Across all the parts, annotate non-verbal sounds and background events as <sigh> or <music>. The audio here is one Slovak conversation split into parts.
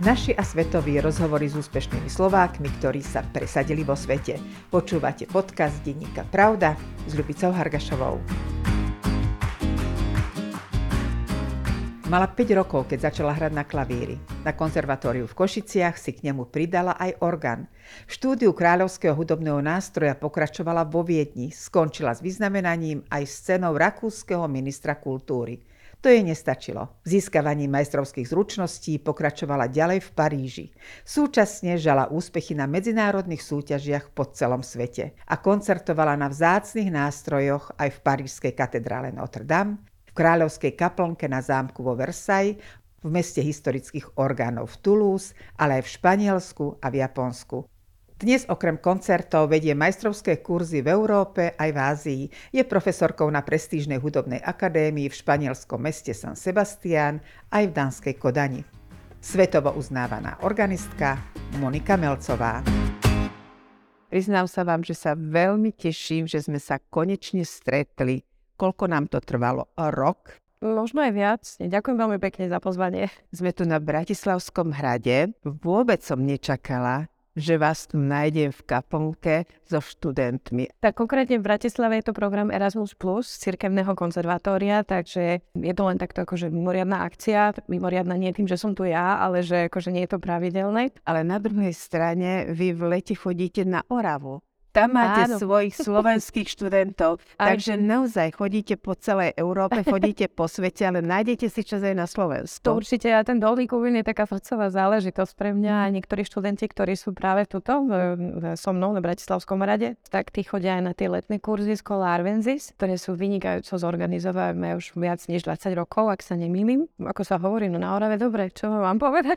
Naši a svetoví rozhovory s úspešnými Slovákmi, ktorí sa presadili vo svete. Počúvate podcast denníka Pravda s Ľubicou Hargašovou. Mala 5 rokov, keď začala hrať na klavíri. Na konzervatóriu v Košiciach si k nemu pridala aj orgán. V štúdiu kráľovského hudobného nástroja pokračovala vo Viedni, skončila s vyznamenaním aj scénou rakúskeho ministra kultúry. To jej nestačilo. V získavaní majstrovských zručností pokračovala ďalej v Paríži. Súčasne žala úspechy na medzinárodných súťažiach po celom svete a koncertovala na vzácnych nástrojoch aj v parížskej katedrále Notre Dame, v kráľovskej kaplnke na zámku vo Versailles, v meste historických orgánov v Toulouse, ale aj v Španielsku a v Japonsku. Dnes okrem koncertov vedie majstrovské kurzy v Európe aj v Ázii. Je profesorkou na prestížnej hudobnej akadémii v španielskom meste San Sebastián aj v Dánskej Kodani. Svetovo uznávaná organistka Monika Melcová. Priznám sa vám, že sa veľmi teším, že sme sa konečne stretli. Koľko nám to trvalo? Rok? Možno aj viac. Ďakujem veľmi pekne za pozvanie. Sme tu na Bratislavskom hrade. Vôbec som nečakala, že vás tu nájdem v kaplnke so študentmi. Tak konkrétne v Bratislave je to program Erasmus Plus Cirkevného konzervatória, takže je to len takto akože mimoriadná akcia. Mimoriadná nie tým, že som tu ja, ale že akože nie je to pravidelné. Ale na druhej strane vy v lete chodíte na Oravu. Tam máte Áno. svojich slovenských študentov, Aj. takže naozaj chodíte po celej Európe, chodíte po svete, ale nájdete si čas aj na Slovensku. To určite a ten dolný Kubín je taká srdcová záležitosť pre mňa a niektorí študenti, ktorí sú práve tuto so mnou na Bratislavskom rade, tak tí chodia aj na tie letné kurzy Skola Arvenzis, ktoré sú vynikajúco zorganizované už viac než 20 rokov, ak sa nemýlim. Ako sa hovorí, no na Orave, dobre, čo mám povedať?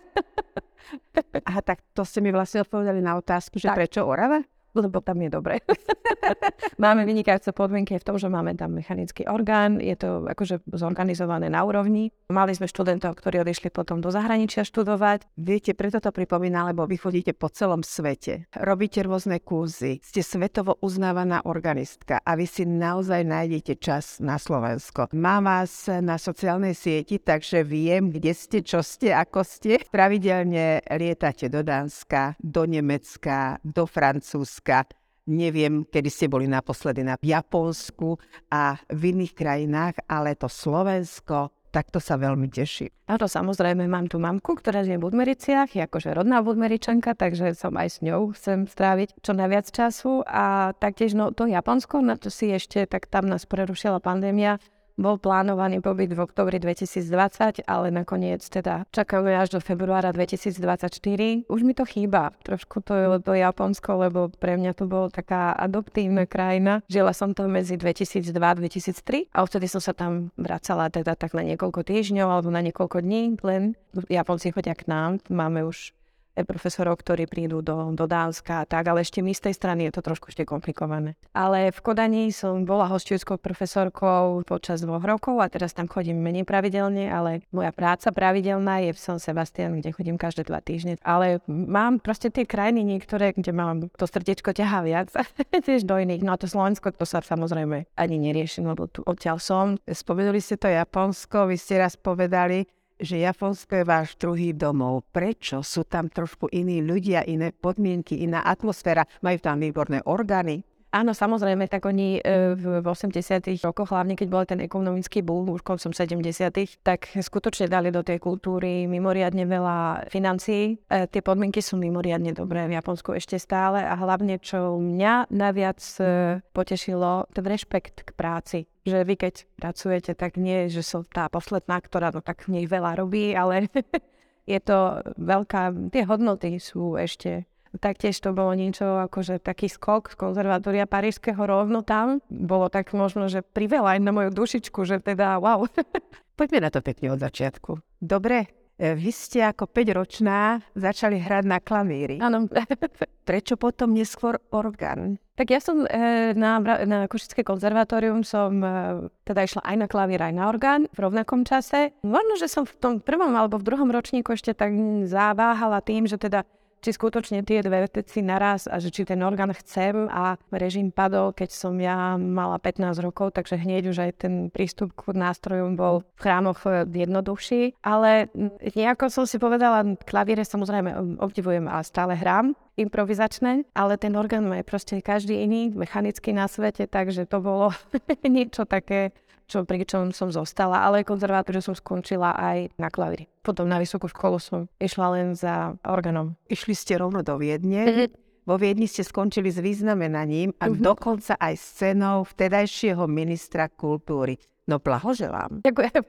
Aha, tak to ste mi vlastne odpovedali na otázku, že tak. prečo Orava? Lebo tam je dobre. <laughs> máme vynikajúce podmienky v tom, že máme tam mechanický orgán, je to akože zorganizované na úrovni. Mali sme študentov, ktorí odišli potom do zahraničia študovať. Viete, preto to pripomína, lebo vy chodíte po celom svete. Robíte rôzne kúzy, ste svetovo uznávaná organistka a vy si naozaj nájdete čas na Slovensko. Mám vás na sociálnej sieti, takže viem, kde ste, čo ste, ako ste. Pravidelne lietate do Dánska, do Nemecka, do Francúzska Ruska, neviem, kedy ste boli naposledy na Japonsku a v iných krajinách, ale to Slovensko, tak to sa veľmi teší. to samozrejme, mám tu mamku, ktorá žije v Budmericiach, je akože rodná Budmeričanka, takže som aj s ňou chcem stráviť čo najviac času. A taktiež no, to Japonsko, na to si ešte, tak tam nás prerušila pandémia, bol plánovaný pobyt v oktobri 2020, ale nakoniec teda čakáme až do februára 2024. Už mi to chýba trošku to, to Japonsko, lebo pre mňa to bolo taká adoptívna krajina. Žila som tam medzi 2002-2003 a vtedy som sa tam vracala teda tak na niekoľko týždňov alebo na niekoľko dní, len Japonci chodia k nám, máme už profesorov, ktorí prídu do, do Dánska a tak, ale ešte my z tej strany je to trošku ešte komplikované. Ale v Kodani som bola hostujúckou profesorkou počas dvoch rokov a teraz tam chodím menej pravidelne, ale moja práca pravidelná je v San Sebastian, kde chodím každé dva týždne. Ale mám proste tie krajiny niektoré, kde mám to srdiečko ťahá viac, <laughs> tiež do iných. No a to Slovensko, to sa samozrejme ani neriešim, lebo tu odtiaľ som. Spomenuli ste to Japonsko, vy ste raz povedali, že Japonsko je váš druhý domov. Prečo? Sú tam trošku iní ľudia, iné podmienky, iná atmosféra, majú tam výborné orgány. Áno, samozrejme, tak oni e, v 80 rokoch, hlavne keď bol ten ekonomický boom už koncom 70 tak skutočne dali do tej kultúry mimoriadne veľa financií. E, tie podmienky sú mimoriadne dobré v Japonsku ešte stále a hlavne, čo mňa najviac e, potešilo, ten rešpekt k práci že vy keď pracujete, tak nie, že som tá posledná, ktorá no tak nej veľa robí, ale <laughs> je to veľká, tie hodnoty sú ešte Taktiež to bolo niečo že taký skok z konzervatória parížského rovno tam. Bolo tak možno, že priveľa aj na moju dušičku, že teda wow. <laughs> Poďme na to pekne od začiatku. Dobre, vy ste ako 5-ročná začali hrať na klavíri. Áno. <laughs> Prečo potom neskôr orgán? Tak ja som e, na, na Košické konzervatórium som e, teda išla aj na klavír, aj na orgán v rovnakom čase. Možno, že som v tom prvom alebo v druhom ročníku ešte tak zaváhala tým, že teda či skutočne tie dve veci naraz a že či ten orgán chcem a režim padol, keď som ja mala 15 rokov, takže hneď už aj ten prístup k nástrojom bol v chrámoch jednoduchší. Ale nejako som si povedala, klavíre samozrejme obdivujem a stále hrám improvizačné, ale ten orgán je proste každý iný, mechanický na svete, takže to bolo <laughs> niečo také čo, pri čom som zostala, ale konzervátor som skončila aj na klavíri. Potom na vysokú školu som išla len za organom. Išli ste rovno do Viedne. Mm-hmm. Vo Viedni ste skončili s významenaním a mm-hmm. dokonca aj cenou vtedajšieho ministra kultúry. No blahoželám. Ďakujem.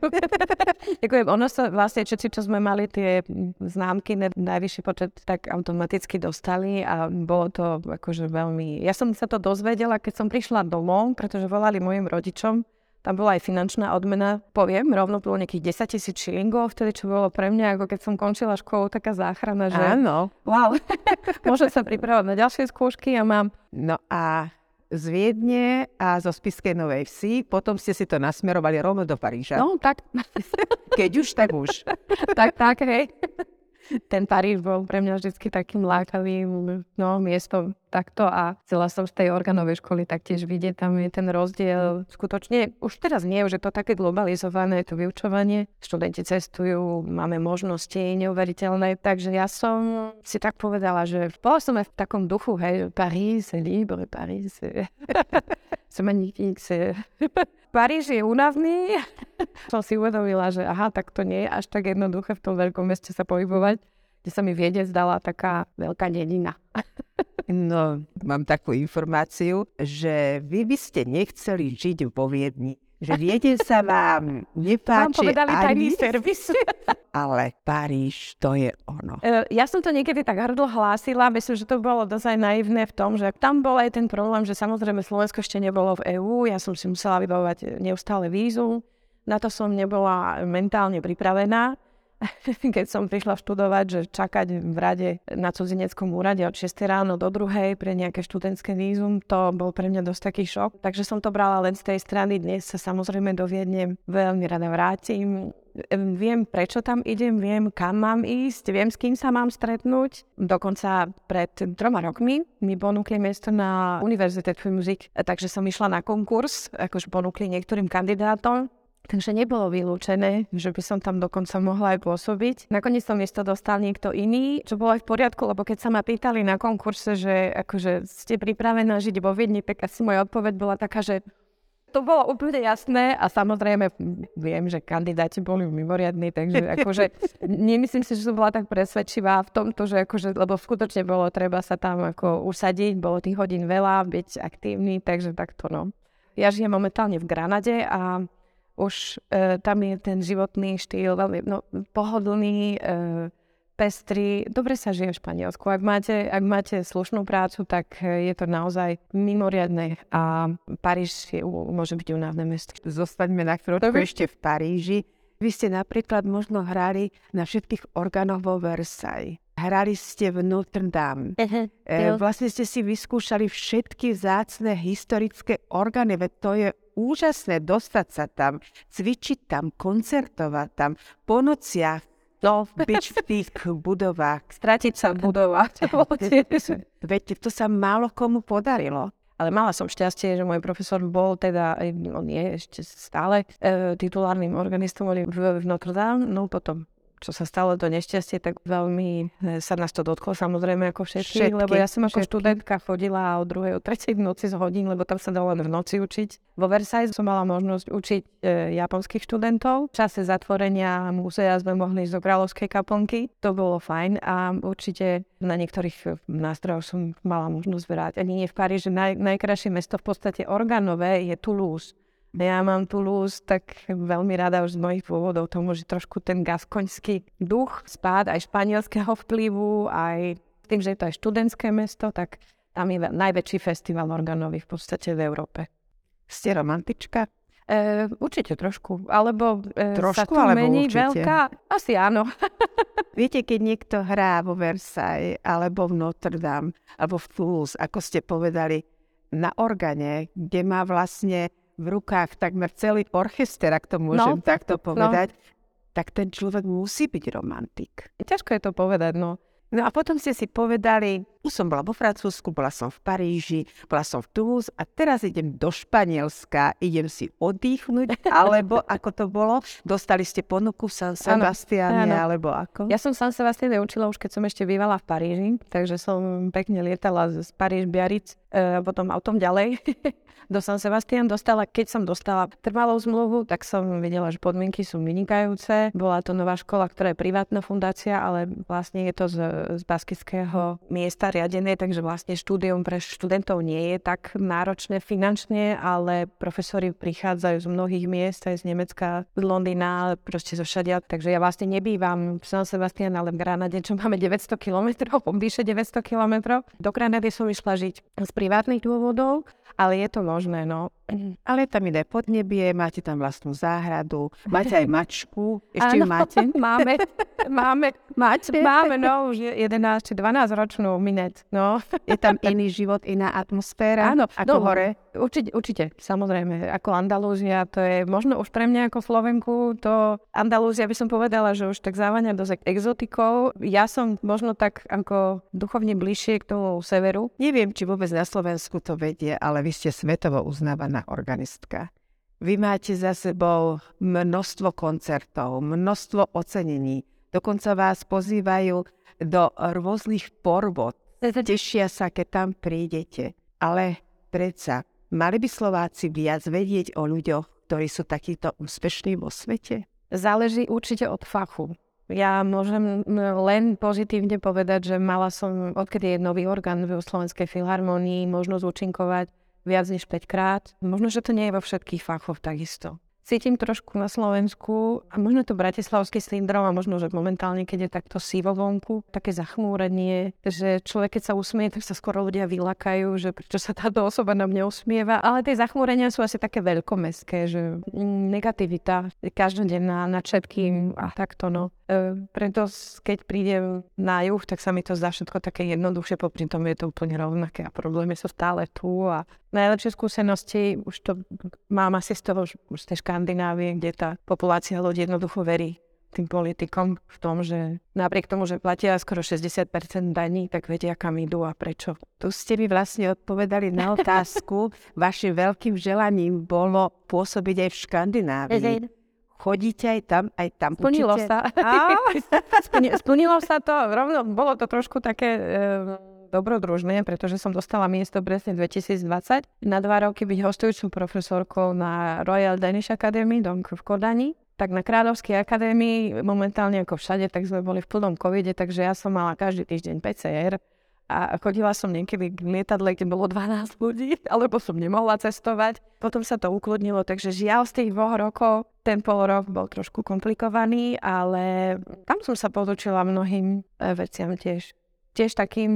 <laughs> Ďakujem. Ono sa vlastne všetci, čo sme mali tie známky, najvyšší počet, tak automaticky dostali a bolo to akože veľmi... Ja som sa to dozvedela, keď som prišla domov, pretože volali mojim rodičom tam bola aj finančná odmena, poviem, rovno bolo nejakých 10 tisíc šilingov, vtedy čo bolo pre mňa, ako keď som končila školu, taká záchrana, že... Áno. Wow, <laughs> môžem sa pripravať na ďalšie skúšky a mám... No a z Viedne a zo Spiskej Novej Vsi, potom ste si to nasmerovali rovno do Paríža. No, tak. Keď už, tak už. <laughs> tak, tak, hej ten Paríž bol pre mňa vždy takým lákavým no, miestom takto a chcela som z tej organovej školy taktiež vidieť, tam je ten rozdiel. Skutočne už teraz nie, už je to také globalizované, to vyučovanie. Študenti cestujú, máme možnosti neuveriteľné, takže ja som si tak povedala, že bola som aj v takom duchu, hej, Paris, libre, Paris, <laughs> magnifique, c'est... <laughs> Paríž je únavný. <laughs> som si uvedomila, že aha, tak to nie je až tak jednoduché v tom veľkom meste sa pohybovať, kde sa mi Viedec zdala taká veľká dedina. <laughs> no, mám takú informáciu, že vy by ste nechceli žiť vo Viedni že viete sa vám nepáči Vám povedali tajný servis. <laughs> Ale Paríž, to je ono. E, ja som to niekedy tak hrdlo hlásila, myslím, že to bolo dosť naivné v tom, že tam bol aj ten problém, že samozrejme Slovensko ešte nebolo v EÚ, ja som si musela vybavovať neustále vízum, na to som nebola mentálne pripravená. <laughs> keď som prišla študovať, že čakať v rade na cudzineckom úrade od 6 ráno do druhej pre nejaké študentské vízum, to bol pre mňa dosť taký šok. Takže som to brala len z tej strany. Dnes sa samozrejme do Viedne veľmi rada vrátim. Viem, prečo tam idem, viem, kam mám ísť, viem, s kým sa mám stretnúť. Dokonca pred troma rokmi mi ponúkli miesto na Univerzite für Musik, takže som išla na konkurs, akože ponúkli niektorým kandidátom Takže nebolo vylúčené, že by som tam dokonca mohla aj pôsobiť. Nakoniec som miesto dostal niekto iný, čo bolo aj v poriadku, lebo keď sa ma pýtali na konkurse, že akože ste pripravená žiť vo Viedni, tak asi moja odpoveď bola taká, že to bolo úplne jasné a samozrejme viem, že kandidáti boli mimoriadní, takže <laughs> akože nemyslím si, že som bola tak presvedčivá v tomto, že akože, lebo skutočne bolo treba sa tam ako usadiť, bolo tých hodín veľa, byť aktívny, takže takto no. Ja žijem momentálne v Granade a už e, tam je ten životný štýl veľmi no, pohodlný, e, pestrý. Dobre sa žije v Španielsku. Ak máte, ak máte slušnú prácu, tak e, je to naozaj mimoriadne a Paríž je, môže byť unávne mesto. Zostaňme na chvíľu ešte v Paríži. Vy ste napríklad možno hrali na všetkých orgánoch vo Versailles. Hrali ste v Notre Dame. Uh-huh. E, vlastne ste si vyskúšali všetky zácne historické orgány, veď to je úžasné dostať sa tam, cvičiť tam, koncertovať tam, po nociach No, byť v tých budovách. <laughs> Stratiť sa v budovách. Veď to sa málo komu podarilo. Ale mala som šťastie, že môj profesor bol teda, on je ešte stále e, titulárnym organistom v, v Notre Dame, no potom čo sa stalo to nešťastie, tak veľmi e, sa nás to dotklo samozrejme ako všetky, všetky lebo ja som ako všetky. študentka chodila o druhej, o tretej v noci z hodín, lebo tam sa dalo len v noci učiť. Vo Versailles som mala možnosť učiť e, japonských študentov. V čase zatvorenia múzea sme mohli ísť do kráľovskej kaplnky. To bolo fajn a určite na niektorých e, nástrojoch som mala možnosť brať. Ani nie v Paríži. Naj, najkrajšie mesto v podstate orgánové je Toulouse ja mám Toulouse tak veľmi rada už z mojich dôvodov tomu, že trošku ten gaskoňský duch, spád aj španielského vplyvu, aj tým, že je to aj študentské mesto, tak tam je najväčší festival organový v podstate v Európe. Ste romantička? E, určite trošku, alebo e, trošku, sa tu alebo mení určite. veľká, asi áno. <laughs> Viete, keď niekto hrá vo Versailles, alebo v Notre Dame, alebo v Toulouse, ako ste povedali, na organe, kde má vlastne v rukách takmer celý orchester, ak to môžem no, takto no. povedať, no. tak ten človek musí byť romantik. Ťažko je to povedať, no. No a potom ste si povedali, už som bola vo Francúzsku, bola som v Paríži, bola som v Toulouse a teraz idem do Španielska, idem si oddychnúť, <laughs> alebo ako to bolo? Dostali ste ponuku v San Sebastiane, alebo ako? Ja som San Sebastiane učila už keď som ešte bývala v Paríži, takže som pekne lietala z Paríž, Biaric, e, potom autom ďalej <laughs> do San Sebastian dostala. Keď som dostala trvalú zmluvu, tak som videla, že podmienky sú vynikajúce. Bola to nová škola, ktorá je privátna fundácia, ale vlastne je to z, z baskického miesta riadené, takže vlastne štúdium pre študentov nie je tak náročné finančne, ale profesori prichádzajú z mnohých miest, aj z Nemecka, z Londýna, proste zo všadia. Takže ja vlastne nebývam v San Sebastian, ale v Granade, čo máme 900 km, <laughs> vyše 900 km. Do Granady som išla žiť z privátnych dôvodov, ale je to možné, no. Ale tam ide podnebie, máte tam vlastnú záhradu, máte aj mačku, ešte ju máte? <laughs> máme, máme, máte? máme, no, už 11 či 12 ročnú minet, no. Je tam iný život, iná atmosféra? Áno, ako no, hore? Určite, určite, samozrejme, ako Andalúzia, to je možno už pre mňa ako Slovenku, to Andalúzia by som povedala, že už tak závania dosť exotikou. Ja som možno tak ako duchovne bližšie k tomu severu. Neviem, či vôbec na Slovensku to vedie, ale vy ste svetovo uznávaná výborná organistka. Vy máte za sebou množstvo koncertov, množstvo ocenení. Dokonca vás pozývajú do rôznych porbot. Tešia sa, keď tam prídete. Ale predsa, mali by Slováci viac vedieť o ľuďoch, ktorí sú takíto úspešní vo svete? Záleží určite od fachu. Ja môžem len pozitívne povedať, že mala som, odkedy je nový orgán v Slovenskej filharmonii, možnosť účinkovať viac než 5 krát. Možno, že to nie je vo všetkých fachoch takisto cítim trošku na Slovensku, a možno to bratislavský syndrom, a možno, že momentálne, keď je takto sivo vonku, také zachmúrenie, že človek, keď sa usmie, tak sa skoro ľudia vylakajú, že prečo sa táto osoba na mňa usmieva. Ale tie zachmúrenia sú asi také veľkomestské, že negativita každodenná nad všetkým a takto, no. E, preto keď prídem na juh, tak sa mi to zdá všetko také jednoduchšie, popri tom je to úplne rovnaké a problémy sú stále tu a najlepšie skúsenosti už to mám asi z toho, už z tej Škandinávie, kde tá populácia ľudí jednoducho verí tým politikom v tom, že napriek tomu, že platia skoro 60% daní, tak vedia, kam idú a prečo. Tu ste mi vlastne odpovedali na <laughs> otázku. Vašim veľkým želaním bolo pôsobiť aj v Škandinávii. Chodíte aj tam, aj tam Splnilo učíte? sa. <laughs> Splnilo sa to, rovno, bolo to trošku také... E- dobrodružné, pretože som dostala miesto presne 2020 na dva roky byť hostujúcou profesorkou na Royal Danish Academy v Kodani. Tak na Kráľovskej akadémii, momentálne ako všade, tak sme boli v plnom covide, takže ja som mala každý týždeň PCR a chodila som niekedy k lietadle, kde bolo 12 ľudí, <laughs> alebo som nemohla cestovať. Potom sa to ukludnilo, takže žiaľ z tých dvoch rokov, ten pol rok bol trošku komplikovaný, ale tam som sa podučila mnohým eh, veciam tiež tiež takým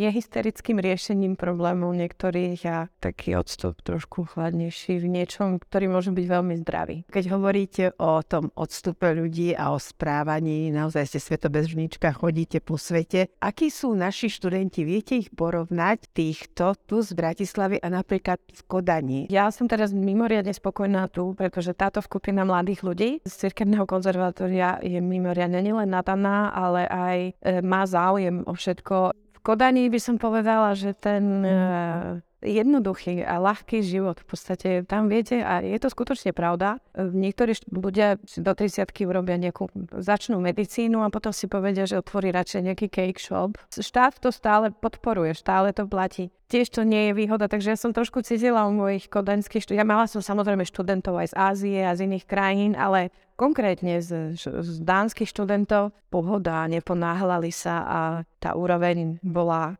nehysterickým riešením problémov niektorých a taký odstup trošku chladnejší v niečom, ktorý môže byť veľmi zdravý. Keď hovoríte o tom odstupe ľudí a o správaní, naozaj ste svetobežníčka, chodíte po svete. Akí sú naši študenti? Viete ich porovnať týchto tu z Bratislavy a napríklad v Kodani? Ja som teraz mimoriadne spokojná tu, pretože táto skupina mladých ľudí z Cirkevného konzervatória je mimoriadne nielen nadaná, ale aj e, má záujem o všetko. V Kodani by som povedala, že ten uh, jednoduchý a ľahký život v podstate tam viete a je to skutočne pravda. Niektorí ľudia do 30 urobia nejakú, začnú medicínu a potom si povedia, že otvorí radšej nejaký cake shop. Štát to stále podporuje, stále to platí. Tiež to nie je výhoda, takže ja som trošku cítila u mojich kodaňských študentov. Ja mala som samozrejme študentov aj z Ázie a z iných krajín, ale konkrétne z, z dánskych študentov pohoda, neponáhľali sa a tá úroveň bola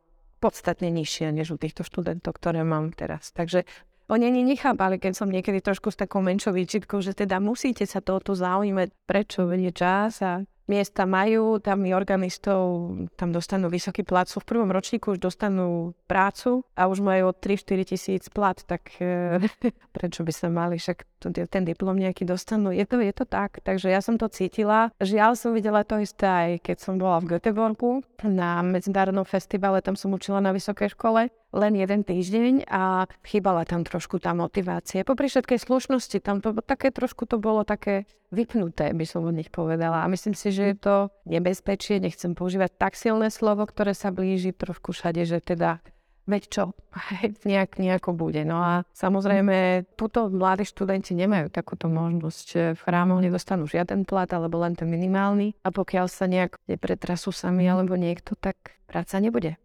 podstatne nižšia než u týchto študentov, ktoré mám teraz. Takže oni ani nechápali, keď som niekedy trošku s takou menšou výčitkou, že teda musíte sa toto zaujímať, prečo vedie čas a miesta majú, tam i organistov, tam dostanú vysoký plat, sú v prvom ročníku už dostanú prácu a už majú 3-4 tisíc plat, tak e, <laughs> prečo by sa mali, však ten diplom nejaký dostanú. Je to, je to tak, takže ja som to cítila. Žiaľ som videla to isté aj keď som bola v Göteborgu na medzinárodnom festivale, tam som učila na vysokej škole len jeden týždeň a chýbala tam trošku tá motivácia. Popri všetkej slušnosti, tam to také trošku to bolo také vypnuté, by som od nich povedala. A myslím si, že je to nebezpečie, nechcem používať tak silné slovo, ktoré sa blíži trošku všade, že teda veď čo, <laughs> nejak, nejako bude. No a samozrejme, tuto mladí študenti nemajú takúto možnosť. V chrámoch nedostanú žiaden plat, alebo len ten minimálny. A pokiaľ sa nejak nepretrasú sami alebo niekto, tak práca nebude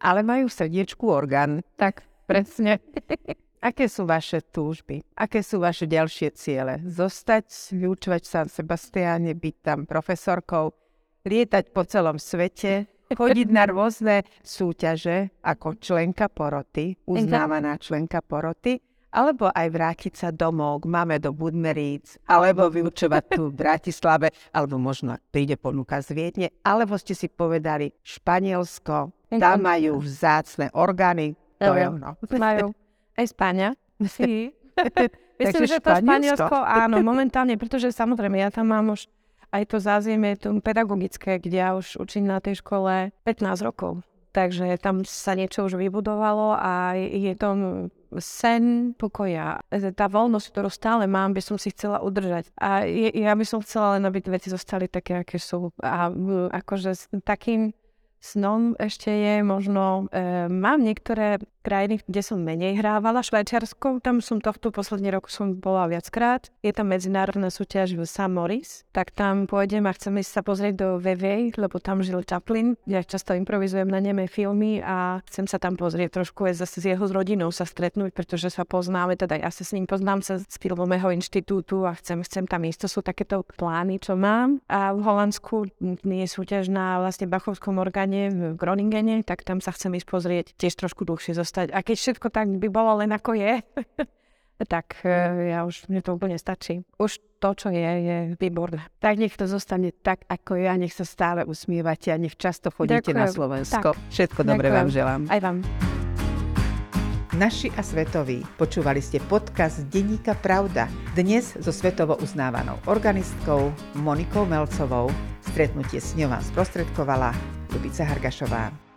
ale majú v srdiečku orgán. Tak, presne. <laughs> Aké sú vaše túžby? Aké sú vaše ďalšie ciele? Zostať, vyučovať v Sebastiáne, byť tam profesorkou, lietať po celom svete, <laughs> chodiť na rôzne súťaže ako členka poroty, uznávaná členka poroty, alebo aj vrátiť sa domov k mame do Budmeríc, alebo vyučovať tu v Bratislave, alebo možno príde ponuka z Viedne, alebo ste si povedali Španielsko, tam majú vzácne orgány, to je ono. Majú aj Spania. Sí. <laughs> <laughs> Myslím, že to Španielsko, áno, momentálne, pretože samozrejme ja tam mám už aj to zázemie to pedagogické, kde ja už učím na tej škole 15 rokov. Takže tam sa niečo už vybudovalo a je to sen pokoja. Tá voľnosť, ktorú stále mám, by som si chcela udržať. A ja by som chcela len, aby veci zostali také, aké sú. A akože s takým snom ešte je možno, e, mám niektoré krajiny, kde som menej hrávala. Švajčiarsko, tam som tohto posledný rok som bola viackrát. Je tam medzinárodná súťaž v. Maurice, tak tam pôjdem a chcem ísť sa pozrieť do VV, lebo tam žil Chaplin. Ja často improvizujem na nemé filmy a chcem sa tam pozrieť trošku aj zase s jeho rodinou sa stretnúť, pretože sa poznáme, teda ja sa s ním poznám sa z filmového inštitútu a chcem, chcem tam ísť. To sú takéto plány, čo mám. A v Holandsku je súťaž na vlastne Bachovskom orgáne v Groningene, tak tam sa chcem ísť pozrieť tiež trošku dlhšie zostať. A keď všetko tak by bolo len ako je, <laughs> tak e, ja už, mne to úplne stačí. Už to, čo je, je výborné. Tak nech to zostane tak, ako ja, nech sa stále usmievate a nech často chodíte Ďakujem. na Slovensko. Tak. Všetko dobre vám želám. Aj vám. Naši a svetoví, počúvali ste podcast Denníka Pravda. Dnes so svetovo uznávanou organistkou Monikou Melcovou. Stretnutie s ňou vám sprostredkovala Lubica Hargašová.